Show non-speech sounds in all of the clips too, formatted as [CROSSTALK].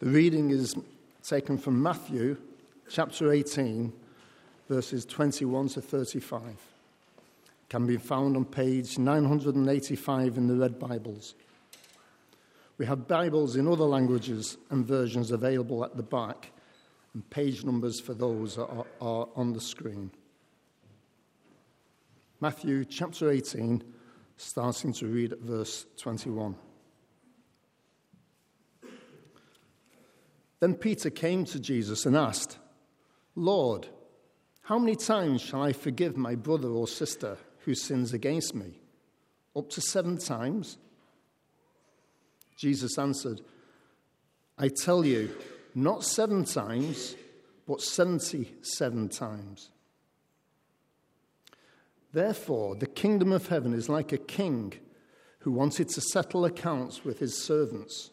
The reading is taken from Matthew chapter 18, verses 21 to 35. Can be found on page 985 in the Red Bibles. We have Bibles in other languages and versions available at the back, and page numbers for those are, are on the screen. Matthew chapter 18, starting to read at verse 21. Then Peter came to Jesus and asked, Lord, how many times shall I forgive my brother or sister who sins against me? Up to seven times? Jesus answered, I tell you, not seven times, but 77 times. Therefore, the kingdom of heaven is like a king who wanted to settle accounts with his servants.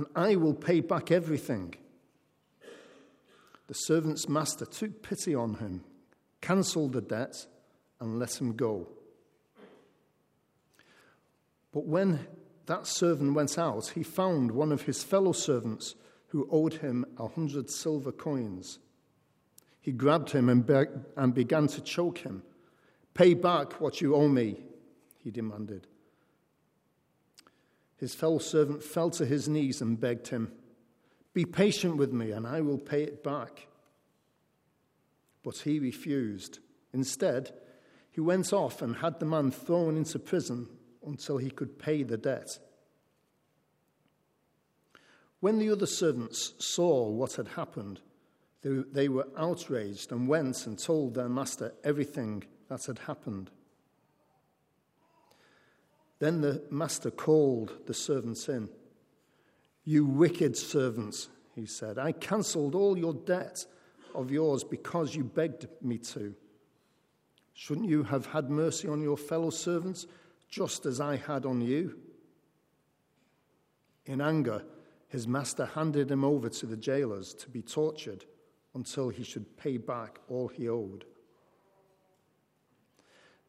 and I will pay back everything. The servant's master took pity on him, cancelled the debt, and let him go. But when that servant went out, he found one of his fellow servants who owed him a hundred silver coins. He grabbed him and, be- and began to choke him. Pay back what you owe me, he demanded. His fellow servant fell to his knees and begged him, Be patient with me, and I will pay it back. But he refused. Instead, he went off and had the man thrown into prison until he could pay the debt. When the other servants saw what had happened, they, were outraged and went and told their master everything that had happened. Then the master called the servants in. You wicked servants, he said, I cancelled all your debt of yours because you begged me to. Shouldn't you have had mercy on your fellow servants just as I had on you? In anger, his master handed him over to the jailers to be tortured until he should pay back all he owed.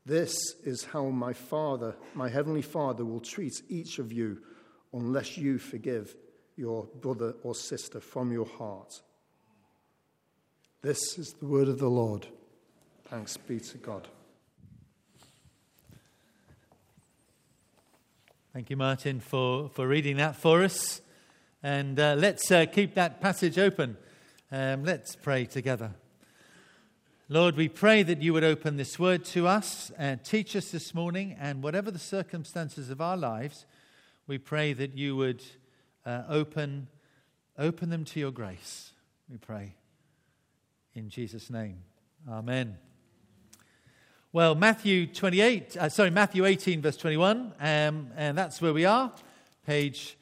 This is how my Father, my Heavenly Father, will treat each of you unless you forgive your brother or sister from your heart. This is the word of the Lord. Thanks be to God. Thank you, Martin, for, for reading that for us. And uh, let's uh, keep that passage open. Um, let's pray together. Lord, we pray that you would open this word to us and teach us this morning, and whatever the circumstances of our lives, we pray that you would uh, open, open them to your grace. We pray. In Jesus' name. Amen. Well, Matthew 28, uh, sorry, Matthew 18, verse 21, um, and that's where we are, page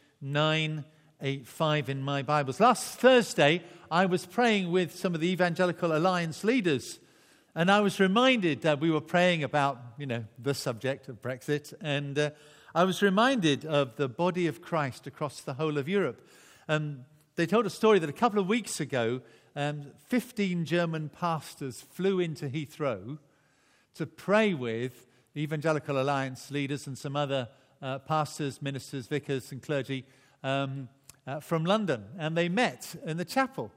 985 in my Bibles. Last Thursday, I was praying with some of the Evangelical Alliance leaders. And I was reminded that we were praying about, you know, the subject of Brexit. And uh, I was reminded of the body of Christ across the whole of Europe. Um, they told a story that a couple of weeks ago, um, 15 German pastors flew into Heathrow to pray with the Evangelical Alliance leaders and some other uh, pastors, ministers, vicars, and clergy um, uh, from London. And they met in the chapel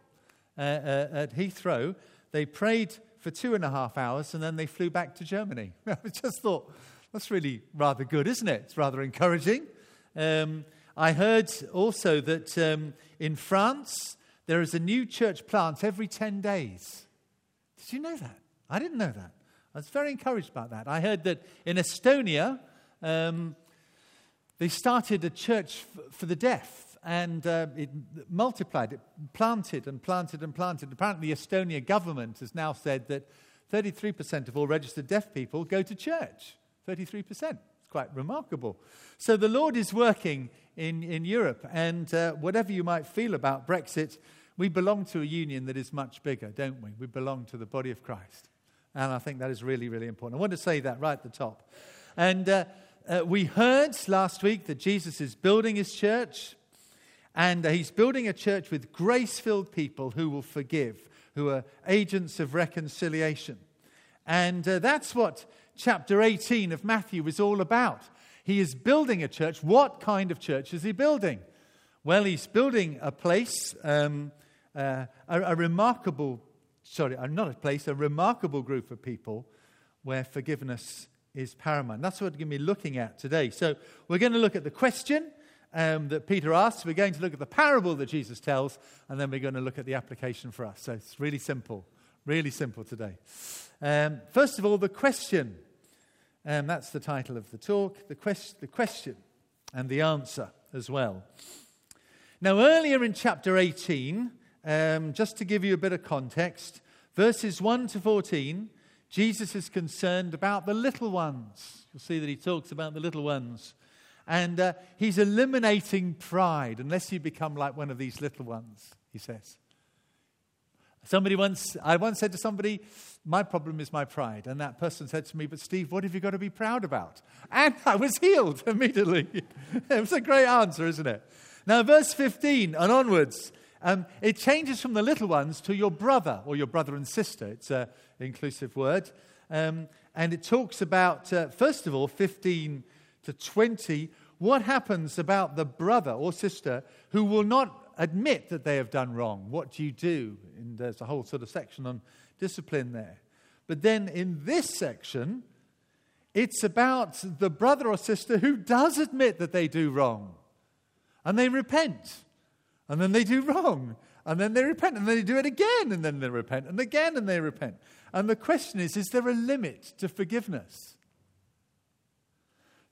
uh, uh, at Heathrow. They prayed for two and a half hours and then they flew back to Germany. [LAUGHS] I just thought, that's really rather good, isn't it? It's rather encouraging. Um, I heard also that um, in France, there is a new church plant every 10 days. Did you know that? I didn't know that. I was very encouraged about that. I heard that in Estonia, um, they started a church f- for the deaf and uh, it multiplied, it planted and planted and planted. Apparently, the Estonia government has now said that 33% of all registered deaf people go to church. 33%. It's quite remarkable. So the Lord is working in, in Europe. And uh, whatever you might feel about Brexit, we belong to a union that is much bigger, don't we? We belong to the body of Christ. And I think that is really, really important. I want to say that right at the top. And uh, uh, we heard last week that Jesus is building his church, and he's building a church with grace filled people who will forgive, who are agents of reconciliation. And uh, that's what chapter 18 of Matthew is all about. He is building a church. What kind of church is he building? Well, he's building a place, um, uh, a, a, remarkable, sorry, uh, not a place, a remarkable group of people where forgiveness is paramount. That's what we're going to be looking at today. So we're going to look at the question um, that Peter asks, we're going to look at the parable that Jesus tells, and then we're going to look at the application for us. So it's really simple, really simple today. Um, first of all, the question. Um, that's the title of the talk the, quest- the question and the answer as well. Now, earlier in chapter 18, um, just to give you a bit of context, verses 1 to 14, Jesus is concerned about the little ones. You'll see that he talks about the little ones. And uh, he's eliminating pride unless you become like one of these little ones, he says. Somebody once, I once said to somebody, My problem is my pride. And that person said to me, But Steve, what have you got to be proud about? And I was [LAUGHS] healed immediately. it was a great answer, isn't it? Now, verse 15 and onwards, um, it changes from the little ones to your brother or your brother and sister. It's an inclusive word. Um, and it talks about, uh, first of all, 15 to 20, what happens about the brother or sister who will not admit that they have done wrong. What do you do? And there's a whole sort of section on discipline there. But then in this section, it's about the brother or sister who does admit that they do wrong. And they repent. And then they do wrong. And then they repent. And then they do it again. And then they repent. And again and they repent. And the question is is there a limit to forgiveness?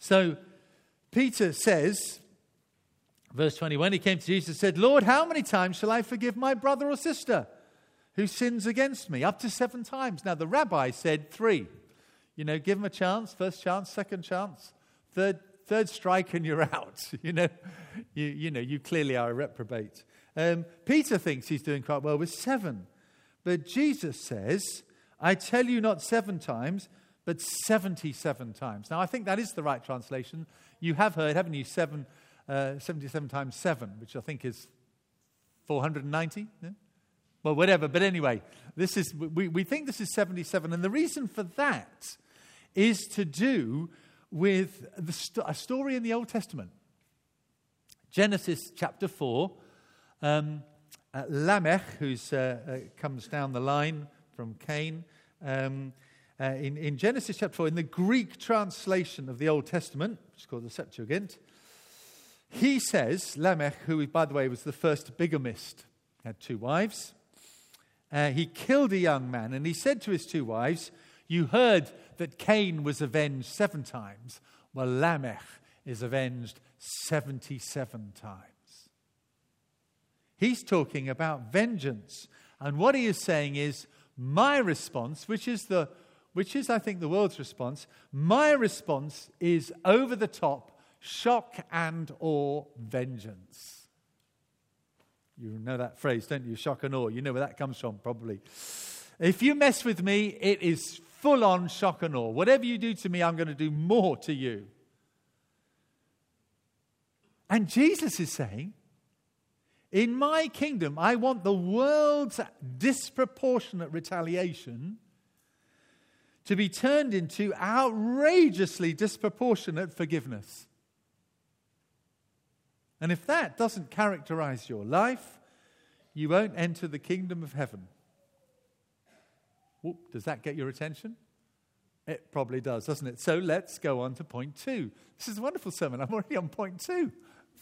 So Peter says, verse 21, he came to Jesus and said, Lord, how many times shall I forgive my brother or sister who sins against me? Up to seven times. Now, the rabbi said three. You know, give him a chance, first chance, second chance, third, third strike, and you're [LAUGHS] out. You know, you, you know, you clearly are a reprobate. Um, Peter thinks he's doing quite well with seven. But Jesus says, I tell you not seven times, but 77 times. Now, I think that is the right translation. You have heard, haven't you, seven, uh, 77 times 7, which I think is 490? Yeah? Well, whatever. But anyway, this is, we, we think this is 77. And the reason for that is to do with st- a story in the Old Testament. Genesis chapter 4. Um, uh, Lamech, who uh, uh, comes down the line from Cain, um, uh, in, in Genesis chapter 4, in the Greek translation of the Old Testament, which is called the Septuagint, he says, Lamech, who, by the way, was the first bigamist, had two wives. Uh, he killed a young man, and he said to his two wives, You heard that Cain was avenged seven times. Well, Lamech is avenged 77 times. He's talking about vengeance. And what he is saying is, my response, which is the which is, I think, the world's response. My response is over the top shock and awe vengeance. You know that phrase, don't you? Shock and awe. You know where that comes from, probably. If you mess with me, it is full on shock and awe. Whatever you do to me, I'm going to do more to you. And Jesus is saying, in my kingdom, I want the world's disproportionate retaliation to be turned into outrageously disproportionate forgiveness. And if that doesn't characterize your life, you won't enter the kingdom of heaven. Whoop, does that get your attention? It probably does, doesn't it? So let's go on to point two. This is a wonderful sermon. I'm already on point two.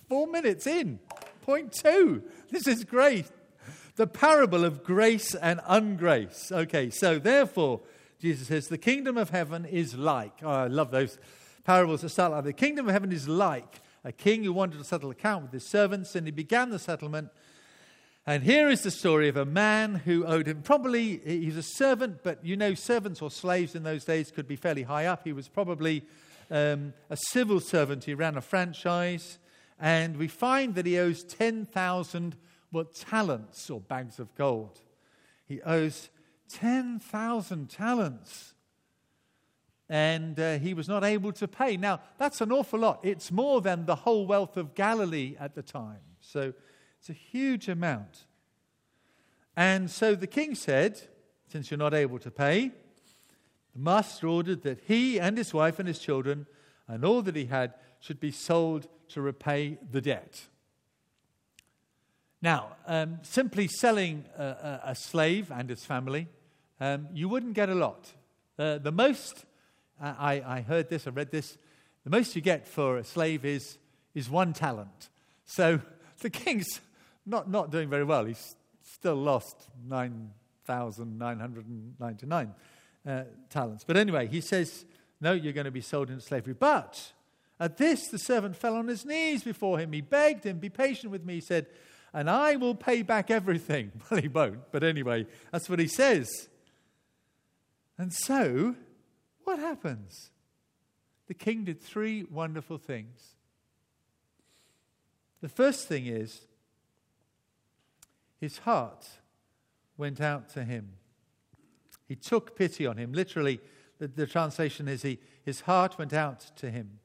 Four minutes in. Point two. This is great. The parable of grace and ungrace. Okay, so therefore, Jesus says, The kingdom of heaven is like. Oh, I love those parables that start like The kingdom of heaven is like a king who wanted to settle account with his servants, and he began the settlement. And here is the story of a man who owed him. Probably he's a servant, but you know, servants or slaves in those days could be fairly high up. He was probably um, a civil servant. He ran a franchise. And we find that he owes 10,000 what, talents or bags of gold. He owes 10,000 talents. And uh, he was not able to pay. Now, that's an awful lot. It's more than the whole wealth of Galilee at the time. So it's a huge amount. And so the king said, Since you're not able to pay, the master ordered that he and his wife and his children and all that he had should be sold to repay the debt. Now, um, simply selling a, a, a, slave and his family, um, you wouldn't get a lot. Uh, the most, uh, I, I, heard this, I read this, the most you get for a slave is, is one talent. So [LAUGHS] the king's not, not doing very well. He's still lost 9,999 uh, talents. But anyway, he says, No, you're going to be sold into slavery. But at this, the servant fell on his knees before him. He begged him, Be patient with me. He said, and I will pay back everything. [LAUGHS] Well, he won't, but anyway, that's what he says. And so, what happens? The king did three wonderful things. The first thing is, his heart went out to him. He took pity on him. Literally, the, the translation is he, his heart went out to him.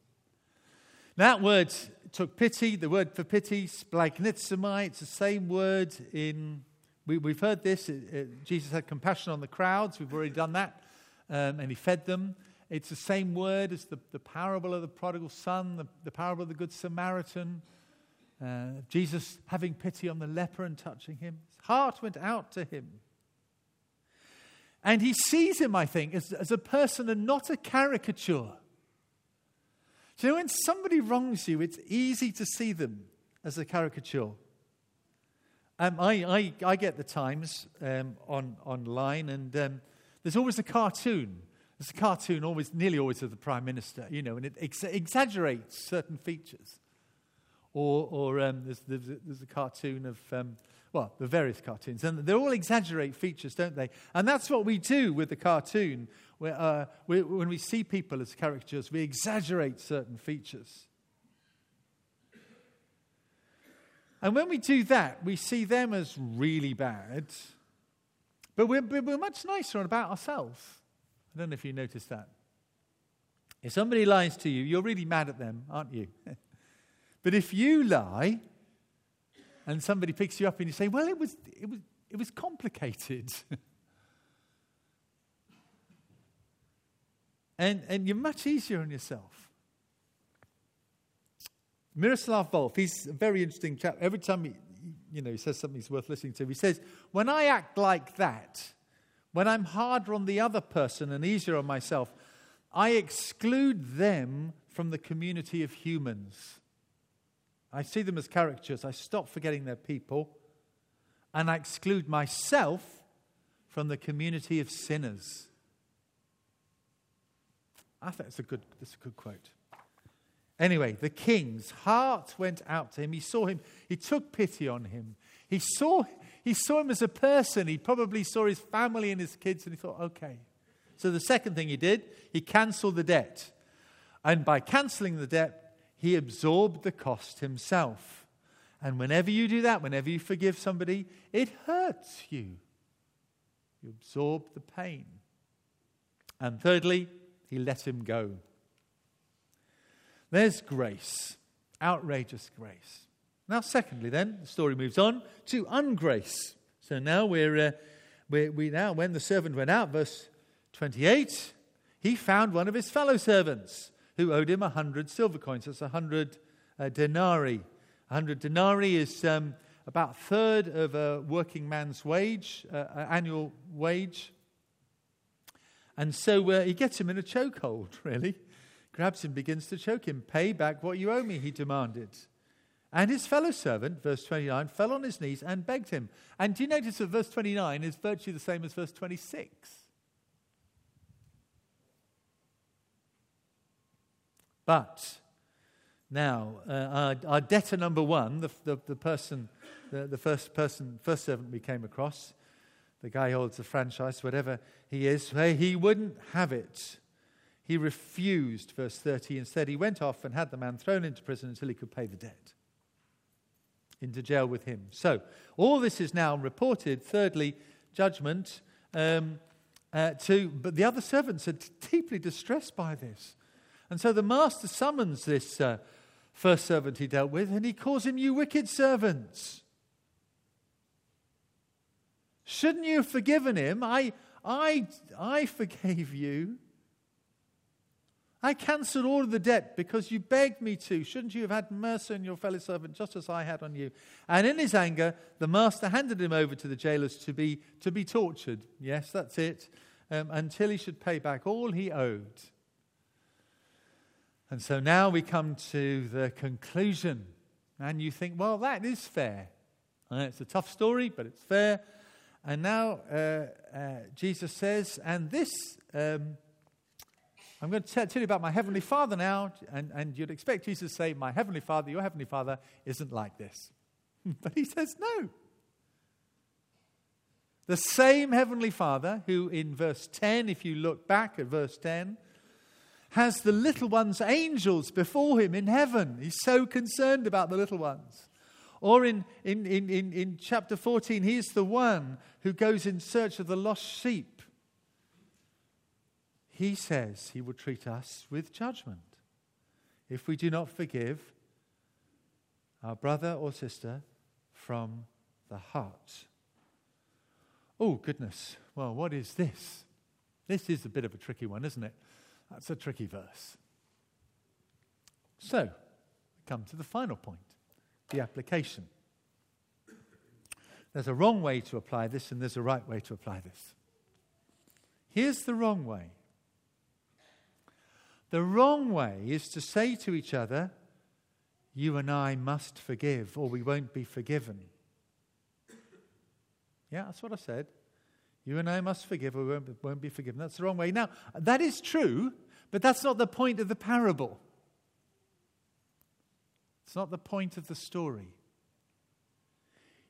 That word took pity, the word for pity, splanchnizomai, it's the same word in, we, have heard this, it, it, Jesus had compassion on the crowds, we've already done that, um, and he fed them. It's the same word as the, the parable of the prodigal son, the, the parable of the good Samaritan, uh, Jesus having pity on the leper and touching him. His heart went out to him. And he sees him, I think, as, as a person and not a caricature. So, you know, when somebody wrongs you, it's easy to see them as a caricature. Um, I, I, I, get the Times um, on, online, and um, there's always a cartoon. There's a cartoon, always, nearly always of the Prime Minister, you know, and it ex- exaggerates certain features. Or, or um, there's, there's, a, there's, a, cartoon of, um, well, the various cartoons, and they all exaggerate features, don't they? And that's what we do with the cartoon where, uh, we, when we see people as caricatures, we exaggerate certain features. And when we do that, we see them as really bad, but we're, we're much nicer about ourselves. I don't know if you noticed that. If somebody lies to you, you're really mad at them, aren't you? [LAUGHS] but if you lie and somebody picks you up and you say, well, it was, it was, it was complicated. [LAUGHS] And, and you're much easier on yourself. Miroslav Volf, he's a very interesting chap. Every time he, you know, he says something's worth listening to, he says, When I act like that, when I'm harder on the other person and easier on myself, I exclude them from the community of humans. I see them as caricatures. I stop forgetting they're people. And I exclude myself from the community of sinners. I think it's a good, that's a good quote. Anyway, the king's heart went out to him. He saw him, he took pity on him. He saw, he saw him as a person. He probably saw his family and his kids, and he thought, okay. So the second thing he did, he cancelled the debt. And by cancelling the debt, he absorbed the cost himself. And whenever you do that, whenever you forgive somebody, it hurts you. You absorb the pain. And thirdly, he let him go. There's grace, outrageous grace. Now, secondly, then, the story moves on to ungrace. So now we're, uh, we're, we now, when the servant went out, verse 28, he found one of his fellow servants who owed him a hundred silver coins. That's a hundred uh, denarii. A hundred denarii is um, about a third of a working man's wage, uh, annual wage. And so uh, he gets him in a chokehold, [LAUGHS] really. Grabs him, begins to choke him. Pay back what you owe me, he demanded. And his fellow servant, verse 29, fell on his knees and begged him. And do you notice that verse 29 is virtually the same as verse 26? But now, uh, our, our, debtor number one, the, the, the person, the, the, first person, first servant we came across, the guy holds a franchise, whatever he is, he wouldn't have it. He refused, verse 30. Instead, he went off and had the man thrown into prison until he could pay the debt. into jail with him. So, all this is now reported. Thirdly, judgment um, uh, to, but the other servants are deeply distressed by this. And so the master summons this uh, first servant he dealt with, and he calls him, You wicked servants. Shouldn't you have forgiven him? I, I, I forgave you. I cancelled all of the debt because you begged me to. Shouldn't you have had mercy on your fellow servant just as I had on you? And in his anger, the master handed him over to the jailers to be, to be tortured. Yes, that's it. Um, until he should pay back all he owed. And so now we come to the conclusion. And you think, well, that is fair. And it's a tough story, but it's fair. And now uh, uh, Jesus says, and this. Um, I'm going to tell you about my Heavenly Father now, and, and you'd expect Jesus to say, My Heavenly Father, your Heavenly Father isn't like this. [LAUGHS] but he says, No. The same Heavenly Father, who in verse 10, if you look back at verse 10, has the little ones, angels, before him in heaven. He's so concerned about the little ones. Or in, in, in, in, in chapter 14, he is the one who goes in search of the lost sheep he says he will treat us with judgment if we do not forgive our brother or sister from the heart. Oh, goodness. Well, what is this? This is a bit of a tricky one, isn't it? That's a tricky verse. So, come to the final point the application. There's a wrong way to apply this, and there's a right way to apply this. Here's the wrong way the wrong way is to say to each other, You and I must forgive, or we won't be forgiven. Yeah, that's what I said. You and I must forgive, or we won't, won't be forgiven. That's the wrong way. Now, that is true, but that's not the point of the parable. It's not the point of the story.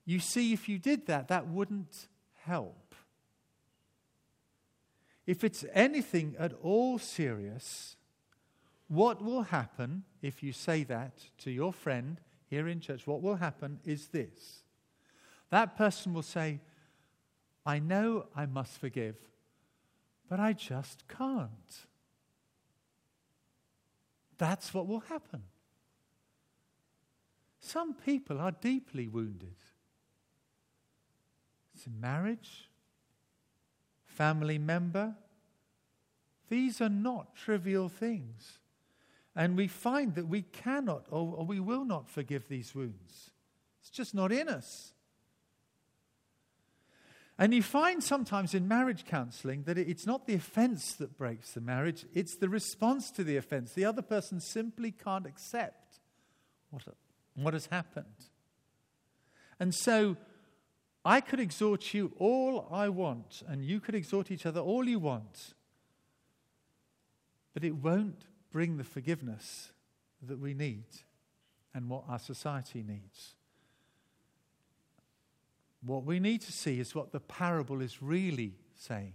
You see, if you did that, that wouldn't help. If it's anything at all serious, what will happen if you say that to your friend here in church? What will happen is this that person will say, I know I must forgive, but I just can't. That's what will happen. Some people are deeply wounded. It's in marriage, family member. These are not trivial things. And we find that we cannot or, or we will not forgive these wounds. It's just not in us. And you find sometimes in marriage counseling that it's not the offense that breaks the marriage, it's the response to the offense. The other person simply can't accept what, what has happened. And so I could exhort you all I want, and you could exhort each other all you want, but it won't bring the forgiveness that we need and what our society needs. What we need to see is what the parable is really saying.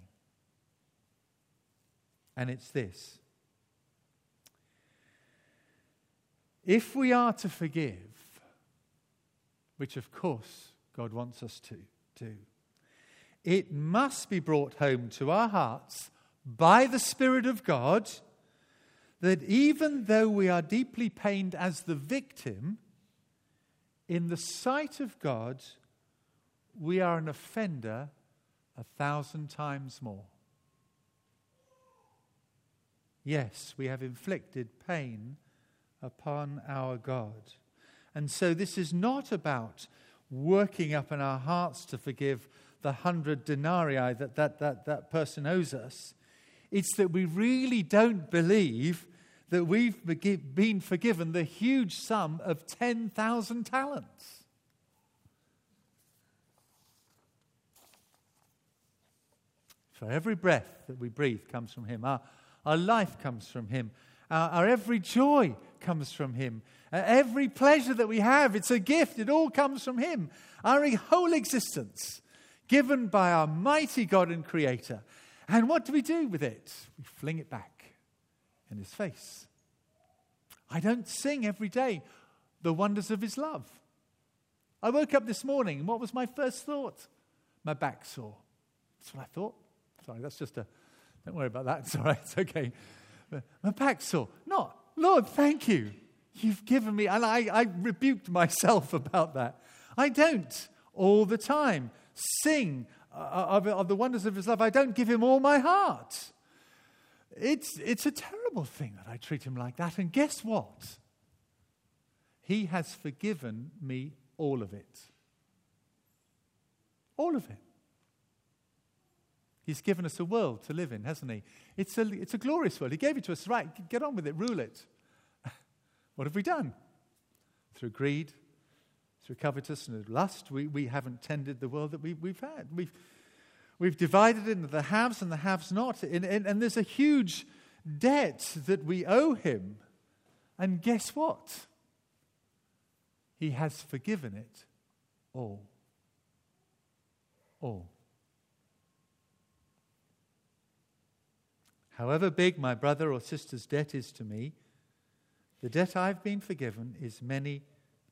And it's this If we are to forgive, which of course God wants us to do, it must be brought home to our hearts by the Spirit of God that even though we are deeply pained as the victim, in the sight of God, we are an offender a thousand times more. Yes, we have inflicted pain upon our God. And so this is not about working up in our hearts to forgive the hundred denarii that that, that, that person owes us. It's that we really don't believe that we've been forgiven the huge sum of 10,000 talents. For every breath that we breathe comes from Him. Our, our life comes from Him. Our, our every joy comes from Him. Every pleasure that we have, it's a gift. It all comes from Him. Our whole existence, given by our mighty God and Creator. And what do we do with it? We fling it back in His face. I don't sing every day the wonders of His love. I woke up this morning, and what was my first thought? My back sore. That's what I thought. Sorry, that's just a, don't worry about that. [LAUGHS] It's all right, it's okay. My back sore. Not, Lord, thank you. You've given me, and I, I rebuked myself [LAUGHS] about that. I don't all the time sing Uh, of, of the wonders of his love. I don't give him all my heart. It's, it's a terrible thing that I treat him like that. And guess what? He has forgiven me all of it. All of it. He's given us a world to live in, hasn't he? It's a, it's a glorious world. He gave it to us, right? Get on with it, rule it. [LAUGHS] what have we done? Through greed, through covetousness and lust, we, we haven't tended the world that we, we've had. We've, we've divided into the haves and the haves not. And, and, and there's a huge debt that we owe him. And guess what? He has forgiven it all. All. However big my brother or sister's debt is to me, the debt I've been forgiven is many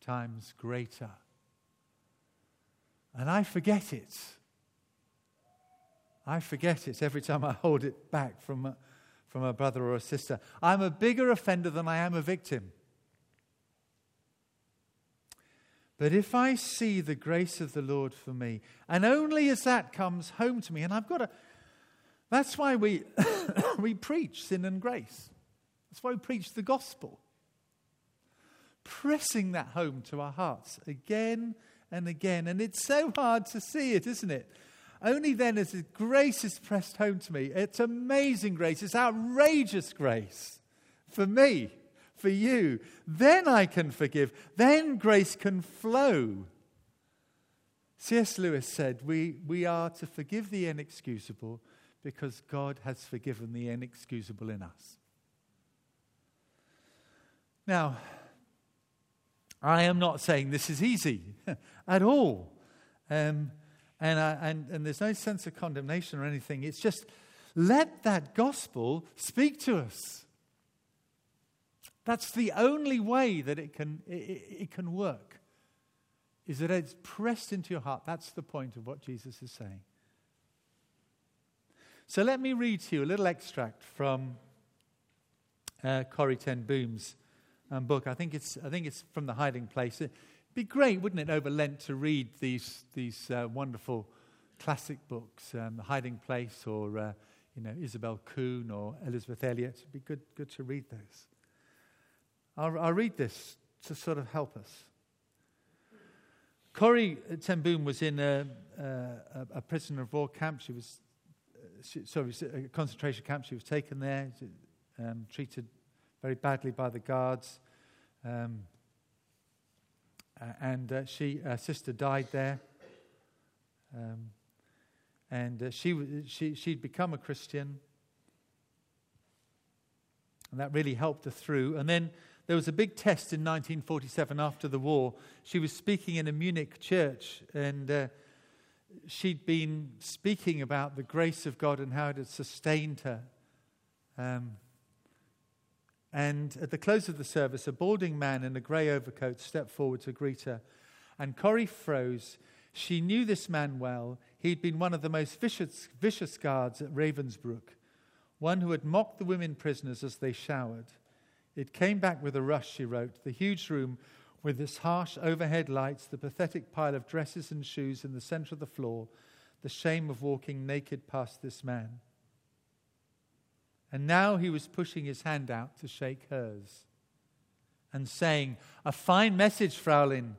times greater. And I forget it. I forget it every time I hold it back from a, from a brother or a sister. I'm a bigger offender than I am a victim. But if I see the grace of the Lord for me, and only as that comes home to me, and I've got to, that's why we, [COUGHS] we preach sin and grace. That's why we preach the gospel. Pressing that home to our hearts again and again. And it's so hard to see it, isn't it? Only then, as grace is pressed home to me, it's amazing grace, it's outrageous grace for me for you. Then I can forgive. Then grace can flow. C.S. Lewis said, we, we are to forgive the inexcusable because God has forgiven the inexcusable in us. Now, I am not saying this is easy [LAUGHS] at all. Um, and, I, and, and there's no sense of condemnation or anything. It's just let that gospel speak to us. That's the only way that it can, it, it can work, is that it's pressed into your heart. That's the point of what Jesus is saying. So let me read to you a little extract from uh, Corrie Ten Boom's um, book. I think, it's, I think it's from The Hiding Place. It'd be great, wouldn't it, over Lent to read these, these uh, wonderful classic books, um, The Hiding Place or, uh, you know, Isobel Kuhn or Elisabeth Elliot. It'd be good, good to read those. I'll, I'll read this to sort of help us. Corrie Ten Boom was in a, a, a, prisoner of war camp. She was, uh, she, sorry, a concentration camp. She was taken there, um, treated very badly by the guards. Um, and uh, she, her sister died there. Um, and uh, she, she, she'd become a Christian. And that really helped her through. And then there was a big test in 1947 after the war. She was speaking in a Munich church, and uh, she'd been speaking about the grace of God and how it had sustained her. Um, and at the close of the service, a balding man in a grey overcoat stepped forward to greet her. And Corrie froze. She knew this man well. He'd been one of the most vicious, vicious guards at Ravensbrück, one who had mocked the women prisoners as they showered. It came back with a rush, she wrote. The huge room with its harsh overhead lights, the pathetic pile of dresses and shoes in the center of the floor, the shame of walking naked past this man. And now he was pushing his hand out to shake hers and saying, A fine message, Fraulein.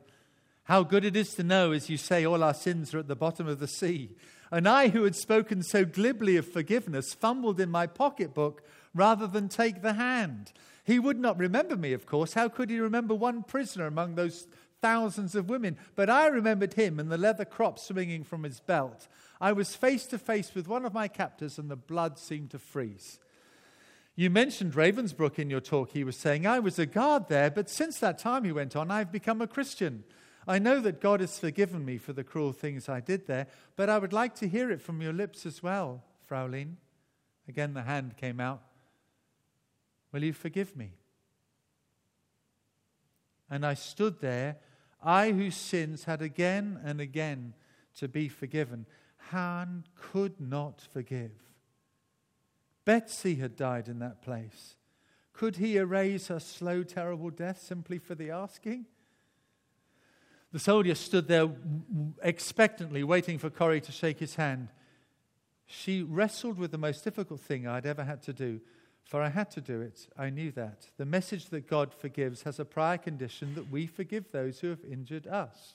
How good it is to know, as you say, all our sins are at the bottom of the sea. And I, who had spoken so glibly of forgiveness, fumbled in my pocketbook rather than take the hand. He would not remember me, of course. How could he remember one prisoner among those thousands of women? But I remembered him and the leather crop swinging from his belt. I was face to face with one of my captors, and the blood seemed to freeze. You mentioned Ravensbrück in your talk. He was saying, I was a guard there, but since that time, he went on, I've become a Christian. I know that God has forgiven me for the cruel things I did there, but I would like to hear it from your lips as well, Fraulein. Again, the hand came out. Will you forgive me? And I stood there I whose sins had again and again to be forgiven, Han could not forgive. Betsy had died in that place. Could he erase her slow, terrible death simply for the asking? The soldier stood there expectantly, waiting for Corrie to shake his hand. She wrestled with the most difficult thing I'd ever had to do, for I had to do it. I knew that. The message that God forgives has a prior condition that we forgive those who have injured us.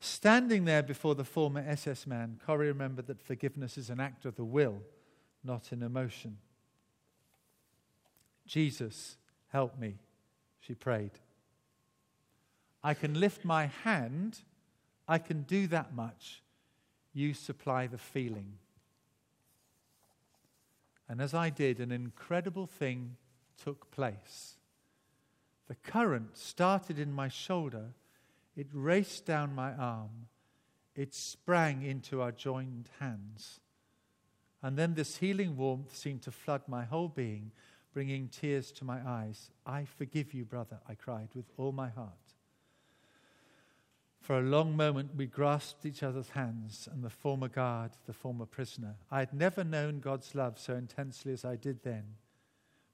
Standing there before the former SS man, Corrie remembered that forgiveness is an act of the will, not in emotion. Jesus, help me, she prayed. I can lift my hand, I can do that much. You supply the feeling. And as I did, an incredible thing took place. The current started in my shoulder, it raced down my arm, it sprang into our joined hands. And then this healing warmth seemed to flood my whole being, bringing tears to my eyes. I forgive you, brother, I cried with all my heart. For a long moment, we grasped each other's hands, and the former guard, the former prisoner. I had never known God's love so intensely as I did then.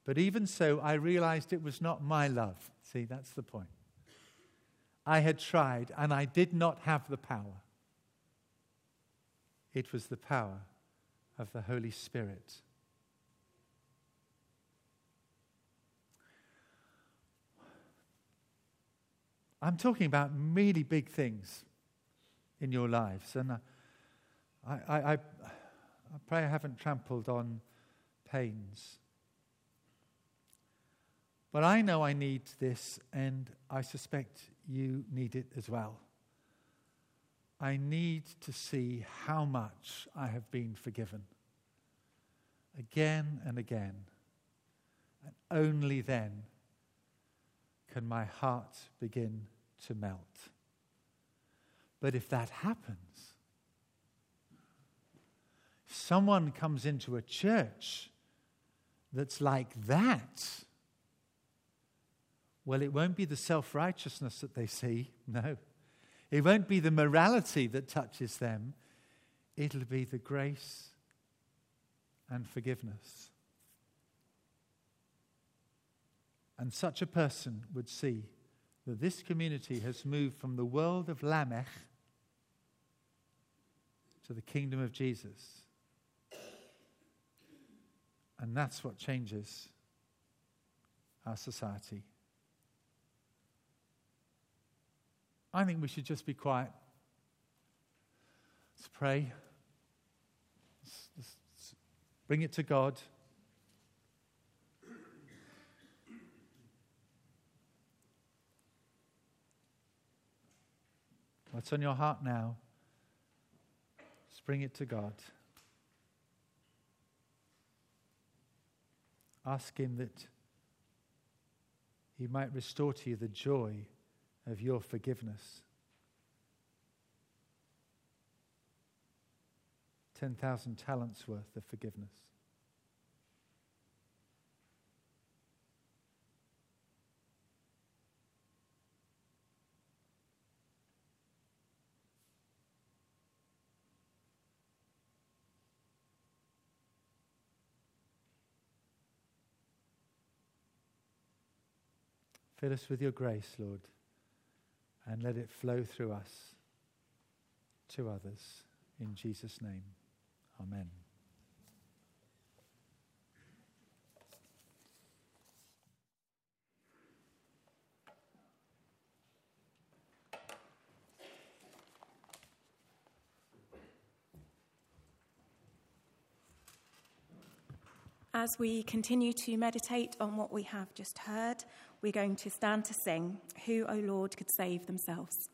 But even so, I realized it was not my love. See, that's the point. I had tried, and I did not have the power. It was the power of the Holy Spirit. I'm talking about really big things in your lives. And I, I, I, I pray I haven't trampled on pains. But I know I need this, and I suspect you need it as well. I need to see how much I have been forgiven. Again and again. And only then can my heart begin to melt. But if that happens, someone comes into a church that's like that, well, it won't be the self righteousness that they see, [LAUGHS] no. It won't be the morality that touches them, it'll be the grace and forgiveness. And such a person would see that this community has moved from the world of Lamech to the kingdom of Jesus. And that's what changes our society. I think we should just be quiet. Let's pray. Let's, let's bring it to God. What's on your heart now? Just bring it to God. Ask Him that He might restore to you the joy of your forgiveness. 10,000 talents worth of forgiveness. Fill us with your grace, Lord, and let it flow through us to others. In Jesus' name, amen. As we continue to meditate on what we have just heard, we're going to stand to sing, Who, O Lord, could save themselves?